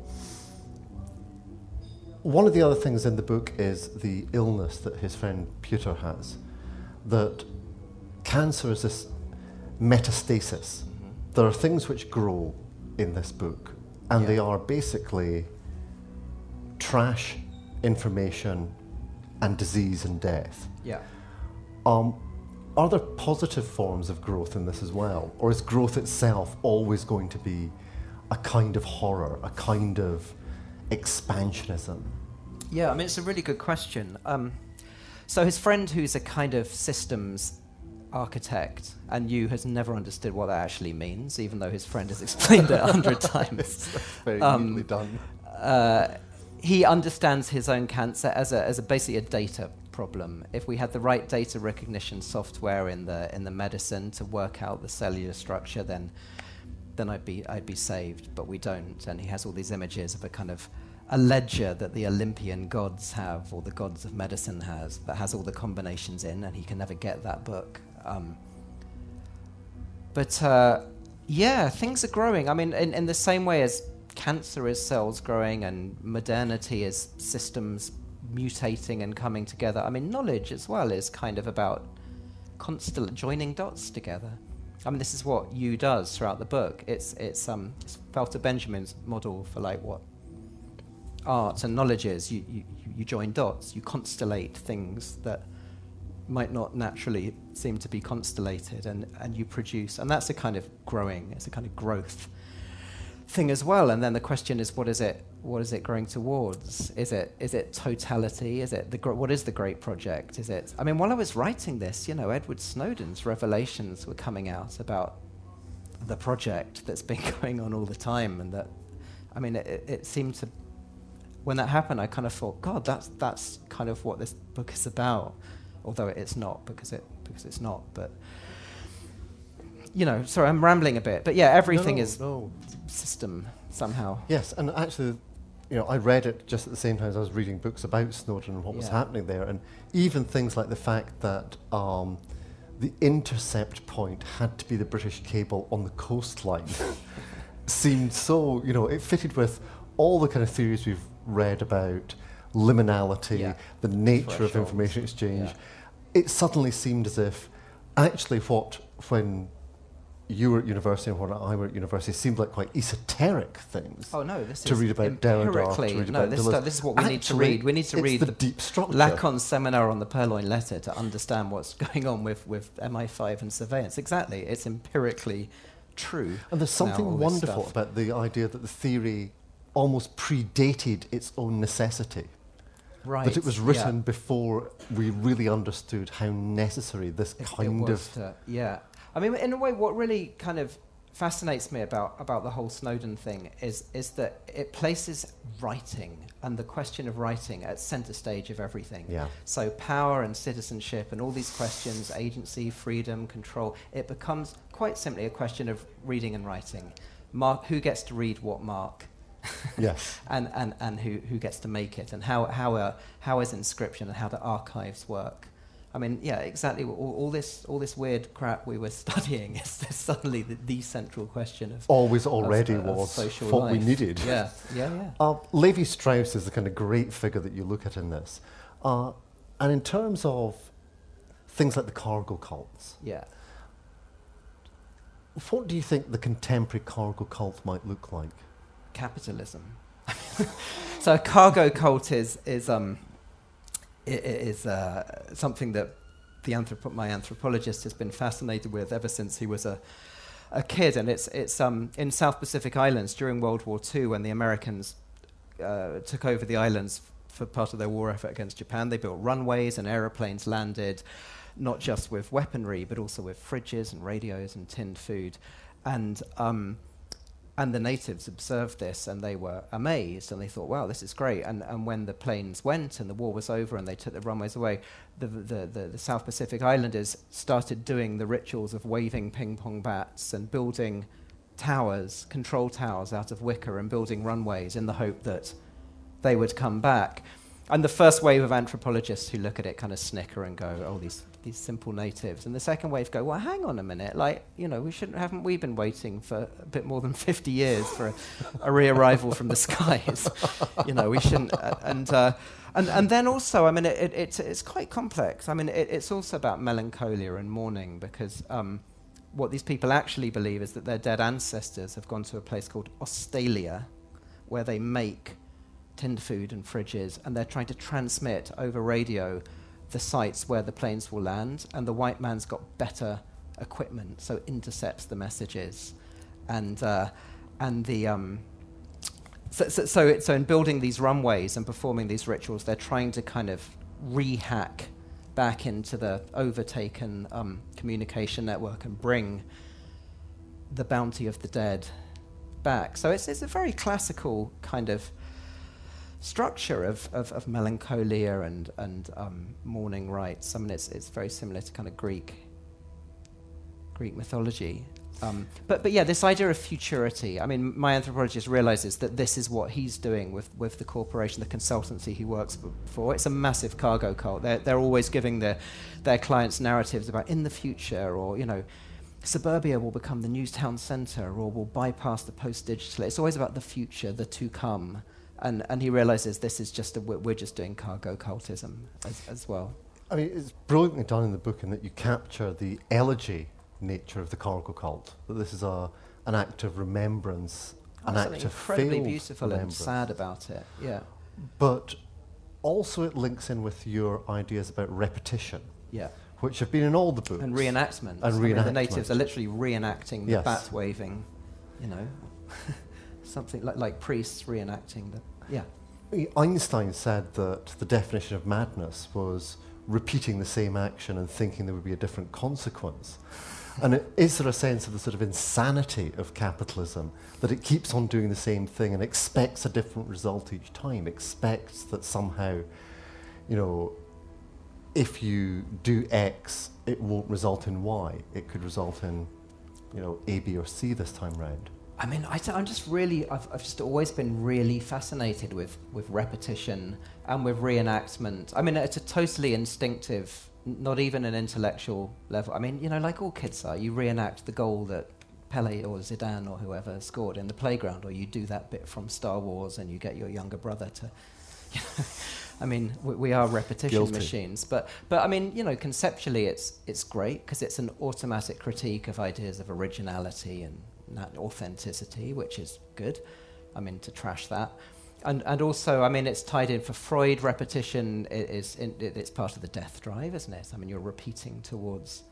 B: One of the other things in the book is the illness that his friend Peter has, that cancer is this metastasis. There are things which grow in this book, and
C: Yeah.
B: they are basically trash, information, and disease and death.
C: Yeah.
B: Um, are there positive forms of growth in this as well? Or is growth itself always going to be a kind of horror, a kind of expansionism?
C: Yeah, I mean, it's a really good question. Um, so, his friend, who's a kind of systems architect, and U has never understood what that actually means, even though his friend has explained it a hundred times.
B: Very
C: Um,
B: neatly done.
C: Uh, he understands his own cancer as a, as a basically a data problem. If we had the right data recognition software in the in the medicine to work out the cellular structure, then then I'd be I'd be saved. But we don't, and he has all these images of a kind of a ledger that the Olympian gods have, or the gods of medicine has, that has all the combinations in, and he can never get that book. Um, but uh, yeah, things are growing. I mean, in, in the same way as cancer is cells growing and modernity is systems mutating and coming together. I mean, knowledge as well is kind of about constel- joining dots together. I mean, this is what U does throughout the book. It's it's um it's Walter Benjamin's model for like what art and knowledge is. You you you join dots. You constellate things that might not naturally seem to be constellated, and and you produce. And that's a kind of growing. It's a kind of growth thing as well. And then the question is, what is it? What is it growing towards? Is it is it totality? Is it the what is the great project? Is it? I mean, while I was writing this, you know, Edward Snowden's revelations were coming out about the project that's been going on all the time, and that, I mean, it, it seemed to. When that happened, I kind of thought, God, that's that's kind of what this book is about, although it's not because it because it's not. But you know, sorry, I'm rambling a bit, but yeah, everything
B: No,
C: is
B: no.
C: system somehow.
B: Yes, and actually, you know, I read it just at the same time as I was reading books about Snowden and what was happening there, and even things like the fact that um, the intercept point had to be the British cable on the coastline seemed so, you know, it fitted with all the kind of theories we've read about liminality,
C: Yeah.
B: the nature of information exchange.
C: Yeah.
B: It suddenly seemed as if actually what when you were at university and when I were at university seemed like quite esoteric things
C: Oh no, this
B: to
C: is
B: read about Derrida,
C: empirically.
B: read
C: no,
B: about
C: this, this is what we need to read. We need to read
B: the deep structure.
C: Lacan's seminar on the Purloin Letter to understand what's going on with, with MI5 and surveillance. Exactly, it's empirically true.
B: And there's something
C: this
B: wonderful about the idea that the theory almost predated its own necessity.
C: Right.
B: That it was
C: yeah.
B: written before we really understood how necessary this
C: It- it
B: kind
C: was
B: of
C: to- yeah. I mean, in a way, what really kind of fascinates me about, about the whole Snowden thing is is that it places writing and the question of writing at center stage of everything.
B: Yeah.
C: So power and citizenship and all these questions, agency, freedom, control, it becomes quite simply a question of reading and writing. Mark, who gets to read what mark?
B: Yes.
C: and, and, and who, who gets to make it, and how, how, uh, how is inscription and how do archives work. I mean, yeah, exactly. All, all, this, all this weird crap we were studying is suddenly the, the central question of
B: Always already
C: of
B: was
C: social
B: what we needed.
C: Yeah, yeah, yeah.
B: Uh, Levi Strauss is the kind of great figure that you look at in this. Uh, and in terms of things like the cargo cults,
C: Yeah.
B: what do you think the contemporary cargo cult might look like?
C: Capitalism. so cargo cult is is um is uh, something that the anthropo- my anthropologist has been fascinated with ever since he was a a kid, and it's it's um in South Pacific Islands during World War II when the Americans uh, took over the islands for part of their war effort against Japan. They built runways and aeroplanes landed, not just with weaponry but also with fridges and radios and tinned food, and um, and the natives observed this and they were amazed and they thought, wow, this is great. And, and when the planes went and the war was over and they took the runways away, the, the, the, the South Pacific Islanders started doing the rituals of waving ping pong bats and building towers, control towers out of wicker and building runways in the hope that they would come back. And the first wave of anthropologists who look at it kind of snicker and go, oh, these, these simple natives. And the second wave go, well, hang on a minute. Like, you know, we shouldn't, haven't we been waiting for a bit more than 50 years for a, a re-arrival from the skies? you know, we shouldn't. Uh, and, uh, and, and then also, I mean, it, it, it's, it's quite complex. I mean, it, it's also about melancholia and mourning because um, what these people actually believe is that their dead ancestors have gone to a place called Australia where they make tinned food and fridges, and they're trying to transmit over radio the sites where the planes will land. And the white man's got better equipment, so intercepts the messages, and uh, and the um, so, so, so, it, so in building these runways and performing these rituals, they're trying to kind of rehack back into the overtaken um, communication network and bring the bounty of the dead back. So it's, it's a very classical kind of structure of, of, of melancholia and, and um, mourning rites. I mean, it's, it's very similar to kind of Greek, Greek mythology. Um, but, but yeah, this idea of futurity. I mean, my anthropologist realizes that this is what he's doing with, with the corporation, the consultancy he works for. It's a massive cargo cult. They're, they're always giving their, their clients narratives about in the future or, you know, suburbia will become the new town centre or will bypass the post digital. It's always about the future, the to come. And, and he realizes this is just a, we're just doing cargo cultism as, as well.
B: I mean, it's brilliantly done in the book in that you capture the elegy nature of the cargo cult. That this is a an act of remembrance, an
C: Something
B: act of
C: incredibly beautiful and sad about it. Yeah,
B: But also, it links in with your ideas about repetition,
C: yeah.
B: which have been in all the books.
C: And reenactments.
B: And
C: I mean, the natives are literally reenacting the
B: Yes.
C: bat waving, you know. something like like priests reenacting the yeah.
B: Einstein said that the definition of madness was repeating the same action and thinking there would be a different consequence. And it, is there a sense of the sort of insanity of capitalism that it keeps on doing the same thing and expects a different result each time, expects that somehow, you know, if you do X, it won't result in Y. It could result in, you know, A, B, or C this time round.
C: I mean, I am just really, I've, I've just always been really fascinated with, with repetition and with reenactment. I mean, it's a totally instinctive, not even an intellectual level. I mean, you know, like all kids are, you reenact the goal that Pele or Zidane or whoever scored in the playground, or you do that bit from Star Wars and you get your younger brother to. You know, I mean, we, we, are repetition
B: Guilty.
C: machines, but but I mean, you know, conceptually, it's it's great because it's an automatic critique of ideas of originality and authenticity, which is good. I mean, to trash that. And, and also, I mean, it's tied in for Freud. Repetition is in, it's part of the death drive, isn't it? I mean, you're repeating towards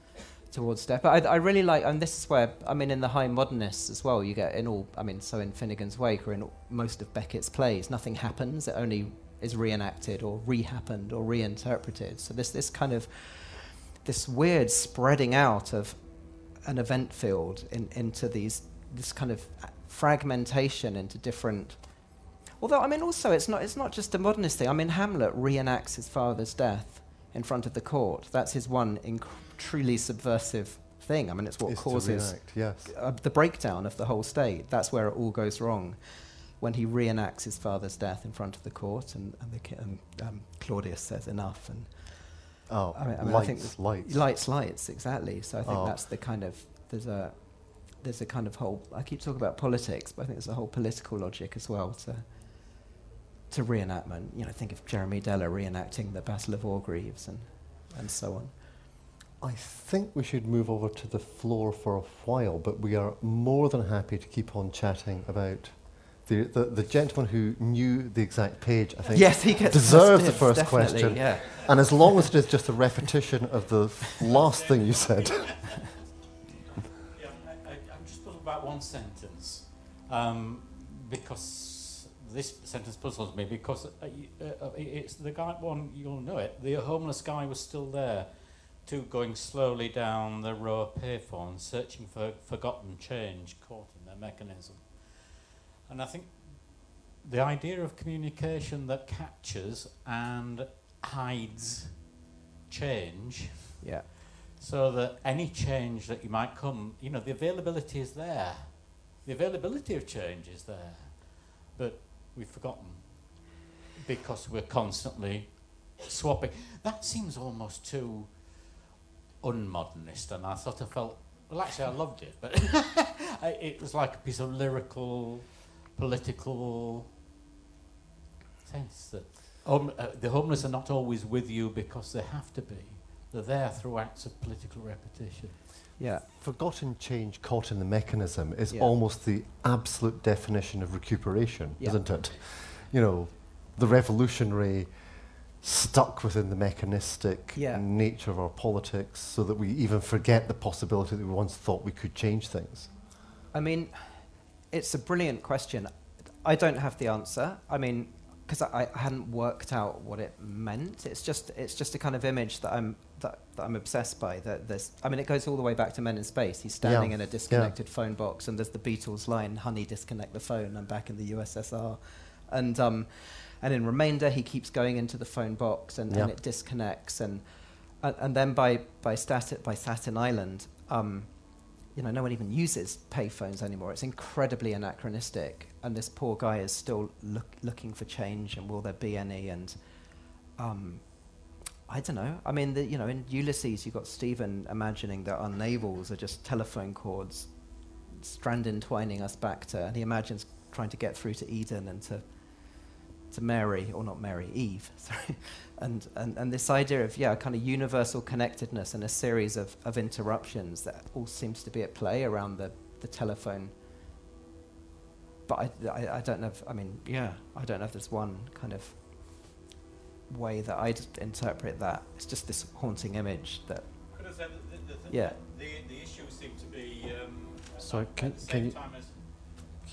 C: towards death. But I, I really like, and this is where I mean, in the high modernists as well, you get in all. I mean, so in Finnegans Wake or in most of Beckett's plays, nothing happens. It only is reenacted or rehappened or reinterpreted. So this this kind of this weird spreading out of an event field in, into these this kind of fragmentation into different. Although I mean, also it's not it's not just a modernist thing. I mean, Hamlet reenacts his father's death in front of the court. That's his one inc- truly subversive thing. I mean, it's what
B: it's
C: causes
B: yes.
C: uh, the breakdown of the whole state. That's where it all goes wrong. When he reenacts his father's death in front of the court, and, and, the ki- and um, Claudius says enough, and
B: Oh,
C: I mean, I mean,
B: lights,
C: I think
B: lights.
C: lights, lights, exactly. So I think
B: Oh.
C: that's the kind of there's a there's a kind of whole. I keep talking about politics, but I think there's a whole political logic as well to to reenactment. You know, think of Jeremy Deller reenacting the Battle of Orgreaves and and so on.
B: I think we should move over to the floor for a while, but we are more than happy to keep on chatting about the, the, the gentleman who knew the exact page, I think,
C: Yes, he gets
B: deserves the first question.
C: Yeah.
B: And as long as it is just a repetition of the last thing you said.
D: Yeah, I, I, I'm just puzzled about one sentence um, because this sentence puzzles me because uh, uh, uh, it's the guy one you'll know it. The homeless guy was still there, two going slowly down the row of payphones, searching for forgotten change caught in their mechanism. And I think the idea of communication that captures and hides change
C: Yeah.
D: so that any change that you might come, you know, the availability is there. The availability of change is there. But we've forgotten because we're constantly swapping. That seems almost too unmodernist, and I sort of felt, well, actually, I loved it, but it was like a piece of lyrical, political sense that home, uh, the homeless are not always with you because they have to be. They're there through acts of political repetition.
C: Yeah.
B: Forgotten change caught in the mechanism is
C: Yeah.
B: almost the absolute definition of recuperation,
C: Yeah.
B: isn't it? You know, the revolutionary stuck within the mechanistic
C: Yeah.
B: nature of our politics so that we even forget the possibility that we once thought we could change things.
C: I mean, it's a brilliant question. I don't have the answer. I mean, because I, I hadn't worked out what it meant. It's just it's just a kind of image that I'm that, that I'm obsessed by. That there's, I mean, it goes all the way back to Men in Space. He's standing
B: Yeah.
C: in a disconnected phone box, and there's the Beatles line, "Honey, disconnect the phone. I'm back in the USSR," and um, and in Remainder, he keeps going into the phone box, and,
B: Yeah.
C: and it disconnects, and and, and then by by Staten by Staten Island. Um, you know, no one even uses payphones anymore. It's incredibly anachronistic, and this poor guy is still look, looking for change. And will there be any? And um, I don't know. I mean, the, you know, in Ulysses, you've got Stephen imagining that our navels are just telephone cords, strand entwining us back to, and he imagines trying to get through to Eden and to to Mary, or not Mary, Eve, sorry. And, and, and this idea of, yeah, kind of universal connectedness and a series of, of interruptions that all seems to be at play around the, the telephone. But I, I, I don't know if, I mean, yeah, I don't know if there's one kind of way that I'd interpret that. It's just this haunting image that,
D: Could I say that the, the,
C: Yeah.
D: the, the issue seemed to be um,
B: Sorry,
D: at
B: can-
D: the
B: can you-
D: time as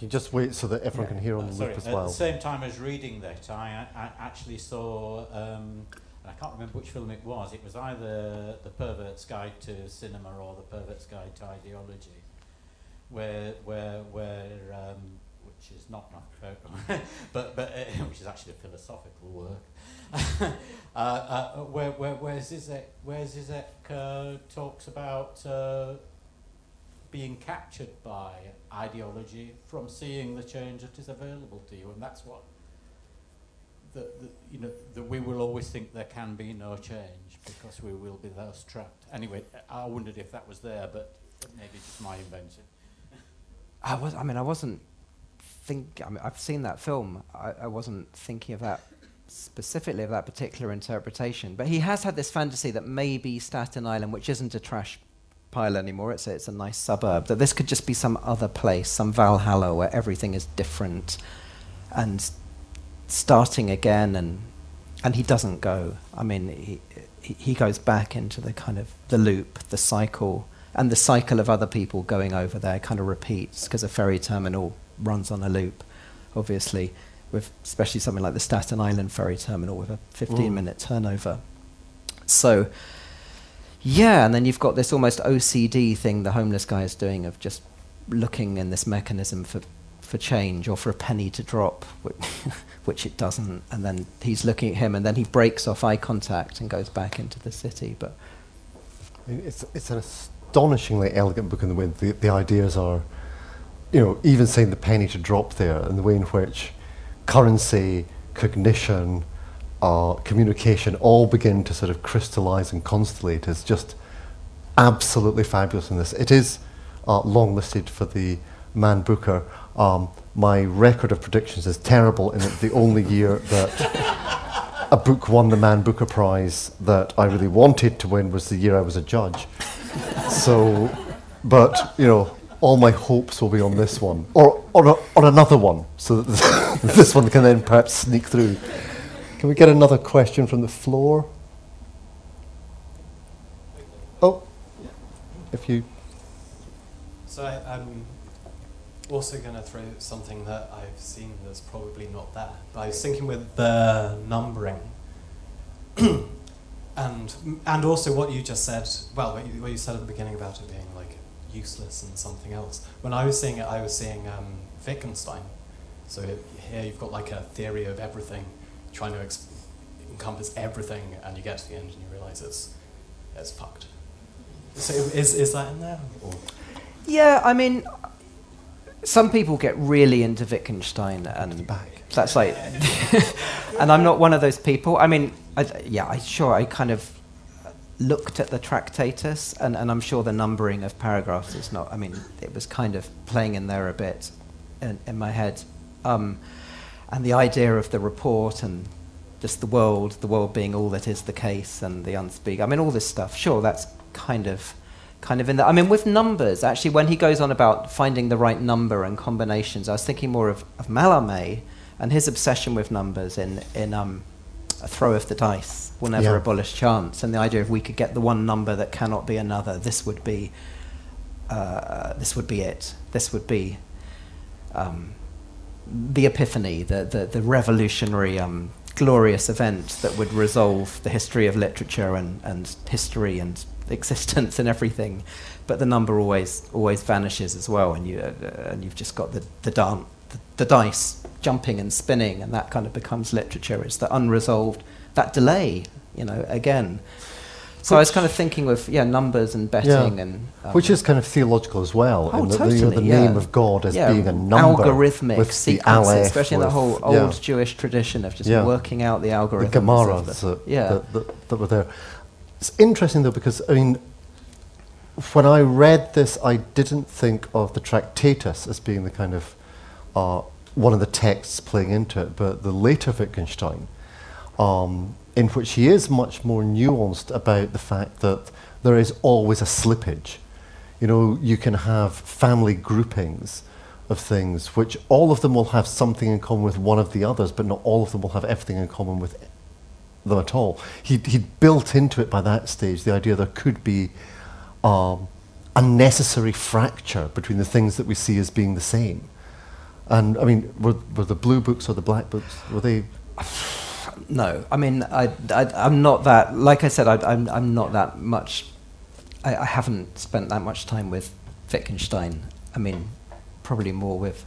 B: Can you just wait so that everyone can hear on
D: Uh,
B: the
D: sorry,
B: loop as well?
D: at the same time as reading that, I, I actually saw, um, I can't remember which film it was, it was either The Pervert's Guide to Cinema or The Pervert's Guide to Ideology, where, where, where um, which is not my favourite, but, but uh, which is actually a philosophical work, uh, uh, where, where, where Zizek, where Zizek uh, talks about uh, being captured by ideology from seeing the change that is available to you, and that's what the, the you know that we will always think there can be no change because we will be thus trapped. Anyway, I wondered if that was there, but maybe just my invention.
C: I was. I mean, I wasn't think. I mean, I've seen that film. I, I wasn't thinking of that specifically of that particular interpretation. But he has had this fantasy that maybe Staten Island, which isn't a trash pile anymore, it's a, it's a nice suburb, that this could just be some other place, some Valhalla where everything is different and starting again. And and he doesn't go. I mean, he he, goes back into the kind of the loop, the cycle and the cycle of other people going over there kind of repeats because a ferry terminal runs on a loop, obviously, with especially something like the Staten Island ferry terminal with a 15
B: Mm.
C: minute turnover. So, yeah, and then you've got this almost OCD thing the homeless guy is doing of just looking in this mechanism for, for change or for a penny to drop, which, which it doesn't. And then he's looking at him and then he breaks off eye contact and goes back into the city. But
B: It's, it's an astonishingly elegant book in the way the, the ideas are, you know, even saying the penny to drop there, and the way in which currency, cognition, uh, communication all begin to sort of crystallize and constellate is just absolutely fabulous in this. It is uh, long listed for the Man Booker. Um, my record of predictions is terrible in the only year that a book won the Man Booker Prize that I really wanted to win was the year I was a judge. so, but you know, all my hopes will be on this one, or or another one, so that this one can then perhaps sneak through. Can we get another question from the floor? Oh, if you.
E: So I, I'm also going to throw something that I've seen that's probably not there. But I was thinking with the numbering, and and also what you just said. Well, what you, what you said at the beginning about it being like useless and something else. When I was seeing it, I was seeing um, Wittgenstein. So here you've got like a theory of everything, trying to ex- encompass everything, and you get to the end and you realize it's it's fucked. So is is that in there? Or?
C: yeah, I mean, some people get really into Wittgenstein and
B: Back.
C: that's like, and I'm not one of those people. I mean, I, yeah, I sure I kind of looked at the Tractatus, and, and I'm sure the numbering of paragraphs is not. I mean, it was kind of playing in there a bit in, in my head, um, and the idea of the report and just the world, the world being all that is the case, and the unspeak. I mean, all this stuff. Sure, that's kind of kind of in there. I mean, with numbers, actually, when he goes on about finding the right number and combinations, I was thinking more of, of Mallarmé and his obsession with numbers in, in um, A Throw of the Dice Will Never
B: Yeah.
C: Abolish Chance, and the idea of we could get the one number that cannot be another, this would be, uh, this would be it. This would be um, the epiphany, the, the, the revolutionary, um, glorious event that would resolve the history of literature and, and history and existence and everything. But the number always always vanishes as well, and you uh, and you've just got the the, dan- the the dice jumping and spinning, and that kind of becomes literature. It's the unresolved that delay, you know, again. So I was kind of thinking with yeah numbers and betting
B: Yeah.
C: and um,
B: Which is kind of theological as well.
C: Oh,
B: in that the,
C: totally.
B: know, the
C: yeah.
B: name of God as
C: Yeah,
B: being a number.
C: Algorithmic
B: with the
C: sequences,
B: aleph,
C: especially in the whole old Jewish tradition of just working out the
B: the
C: algorithms.
B: Gemaras
C: the-
B: that,
C: yeah.
B: that, that, that were there. It's interesting though because I mean, when I read this, I didn't think of the Tractatus as being the kind of uh, one of the texts playing into it, but the later Wittgenstein, um, in which he is much more nuanced about the fact that there is always a slippage. You know, you can have family groupings of things which all of them will have something in common with one of the others, but not all of them will have everything in common with them at all. He he built into it by that stage the idea there could be um, a necessary fracture between the things that we see as being the same. And I mean, were, were the blue books or the black books, were they
C: No, I mean, I, I, am not that. Like I said, I, I'm, I'm not that much. I, I haven't spent that much time with Wittgenstein. I mean, probably more with.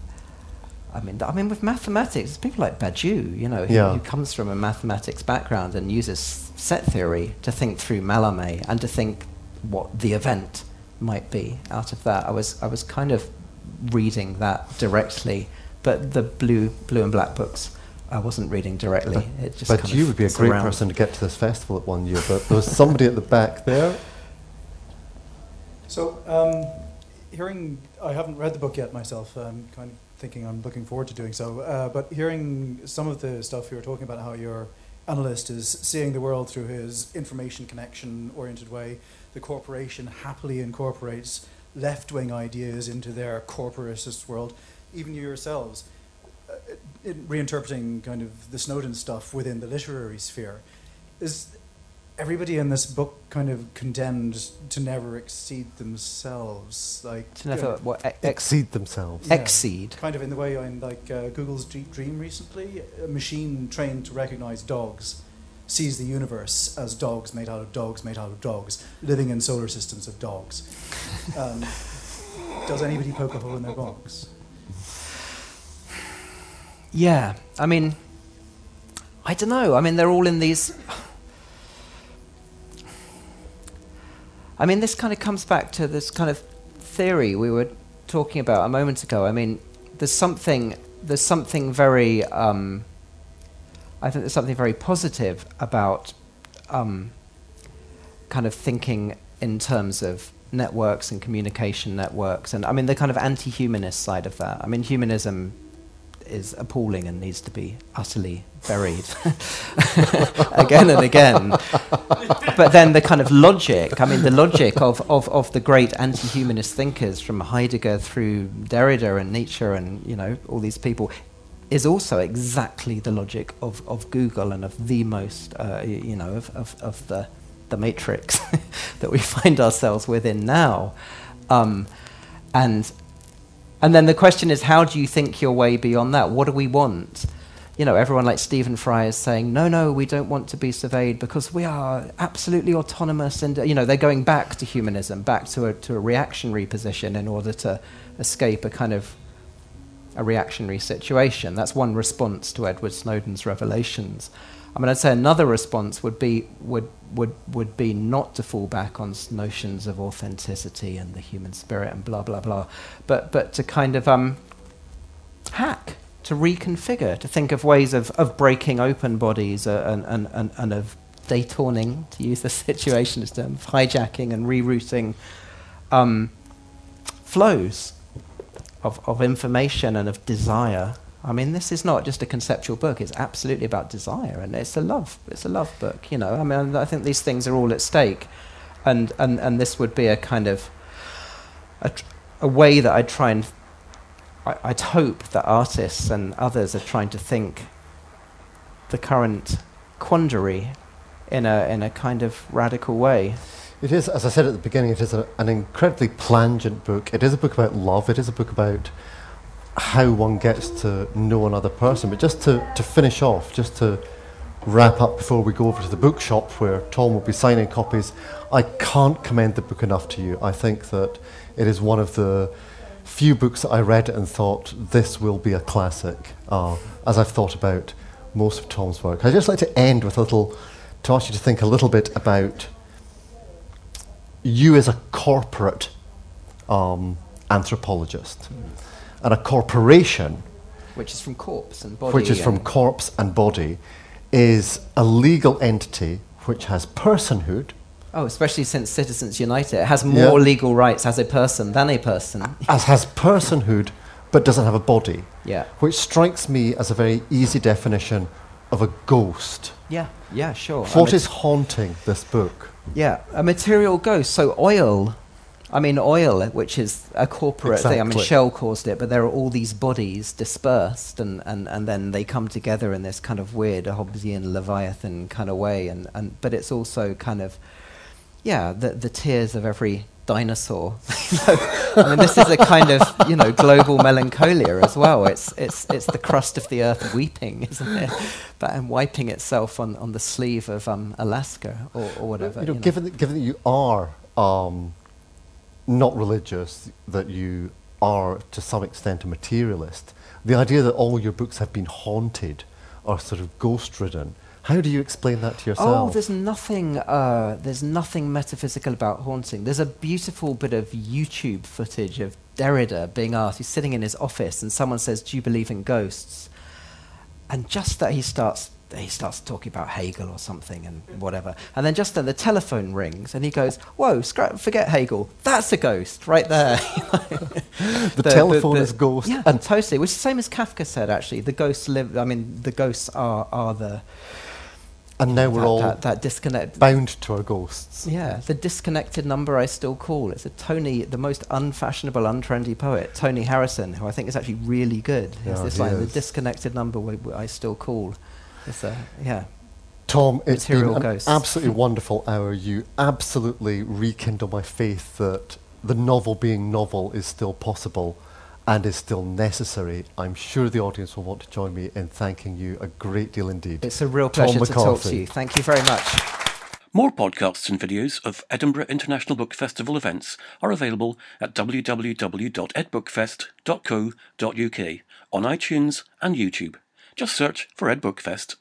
C: I mean, I mean, with mathematics, people like Badiou, you know, who,
B: Yeah.
C: who comes from a mathematics background and uses set theory to think through Mallarmé and to think what the event might be out of that. I was, I was kind of reading that directly, but the blue, blue and black books, I wasn't reading directly. it just
B: but
C: kind
B: you
C: of
B: would be a great
C: around.
B: person to get to this festival at one year. But there was somebody at the back there.
F: So, um, hearing, I haven't read the book yet myself. I'm kind of thinking I'm looking forward to doing so. Uh, but hearing some of the stuff you were talking about, how your analyst is seeing the world through his information connection oriented way, the corporation happily incorporates left wing ideas into their corporatist world. Even you yourselves, uh, in reinterpreting kind of the Snowden stuff within the literary sphere, is everybody in this book kind of condemned to never exceed themselves, like
C: To never what e- ex-
B: Exceed themselves.
F: Yeah.
C: exceed.
F: kind of in the way in like uh, Google's Deep Dream recently, a machine trained to recognize dogs sees the universe as dogs made out of dogs made out of dogs, living in solar systems of dogs. Um, does anybody poke a hole in their box?
C: Yeah, I mean, I don't know. I mean, they're all in these. I mean, this kind of comes back to this kind of theory we were talking about a moment ago. I mean, there's something there's something very um, I think there's something very positive about um, kind of thinking in terms of networks and communication networks, and I mean the kind of anti-humanist side of that. I mean, humanism is appalling and needs to be utterly buried again and again. but then the kind of logic, I mean, the logic of, of, of the great anti humanist thinkers from Heidegger through Derrida and Nietzsche and, you know, all these people. Is also exactly the logic of, of Google and of the most, uh, you know, of, of, of the, the matrix that we find ourselves within now. Um, and and then the question is, how do you think your way beyond that? What do we want? You know, everyone like Stephen Fry is saying, no, no, we don't want to be surveyed because we are absolutely autonomous. And, you know, they're going back to humanism, back to a, to a reactionary position in order to escape a kind of a reactionary situation. That's one response to Edward Snowden's revelations. I mean, I'd say another response would be would would would be not to fall back on notions of authenticity and the human spirit and blah blah blah, but but to kind of um, hack, to reconfigure, to think of ways of, of breaking open bodies uh, and, and, and, and of detourning, to use the situationist term, hijacking and rerouting um, flows of, of information and of desire. I mean, this is not just a conceptual book. It's absolutely about desire, and it's a love. It's a love book. You know, I mean, I think these things are all at stake, and and, and this would be a kind of a, a way that I'd try and I, I'd hope that artists and others are trying to think the current quandary in a in a kind of radical way.
B: It is, as I said at the beginning, it is a, an incredibly plangent book. It is a book about love. It is a book about how one gets to know another person. But just to, to finish off, just to wrap up before we go over to the bookshop where Tom will be signing copies, I can't commend the book enough to you. I think that it is one of the few books that I read and thought this will be a classic, uh, as I've thought about most of Tom's work. I'd just like to end with a little, to ask you to think a little bit about you as a corporate um, anthropologist and a corporation,
C: Which is from corpse and body.
B: which is from corpse and body, is a legal entity which has personhood,
C: Oh, especially since Citizens United, it has more
B: Yeah.
C: legal rights as a person than a person.
B: as has personhood, but doesn't have a body,
C: Yeah.
B: which strikes me as a very easy definition of a ghost.
C: Yeah. Yeah. Sure.
B: What is haunting this book?
C: Yeah, a material ghost. So oil. I mean, oil, which is a corporate thing. I mean, Shell caused it, but there are all these bodies dispersed, and, and, and then they come together in this kind of weird Hobbesian Leviathan kind of way. And, and but it's also kind of, yeah, the the tears of every dinosaur. I mean, this is a kind of you know global melancholia as well. It's it's it's the crust of the earth weeping, isn't it? But and wiping itself on, on the sleeve of um, Alaska or, or whatever.
B: You know,
C: you know.
B: given that, given that you are um, not religious, that you are to some extent a materialist, the idea that all your books have been haunted or sort of ghost-ridden. How do you explain that to yourself?
C: Oh, there's nothing. Uh, there's nothing metaphysical about haunting. There's a beautiful bit of YouTube footage of Derrida being asked. He's sitting in his office, and someone says, "Do you believe in ghosts?" And just that he starts. He starts talking about Hegel or something and whatever. And then just then the telephone rings and he goes, Whoa, scrap, forget Hegel. That's a ghost right there.
B: the, telephone is ghost.
C: Yeah, and totally. Which is the same as Kafka said, actually. The ghosts live, I mean, the ghosts are, are the,
B: and now we're all
C: that, that disconnect.
B: bound to our ghosts.
C: Yeah, the disconnected number I still call. It's a Tony, the most unfashionable, untrendy poet, Tony Harrison, who I think is actually really good. It's
B: Yeah,
C: this line, the disconnected number I still call. It's a, yeah.
B: Tom, it's been
C: Material
B: an
C: ghosts.
B: absolutely wonderful hour. You absolutely rekindle my faith that the novel being novel is still possible and is still necessary. I'm sure the audience will want to join me in thanking you a great deal indeed.
C: It's a real
B: Tom
C: pleasure to talk to you. Thank you very much.
A: More podcasts and videos of Edinburgh International Book Festival events are available at www.edbookfest.co.uk on iTunes and YouTube. Just search for Ed Book Fest.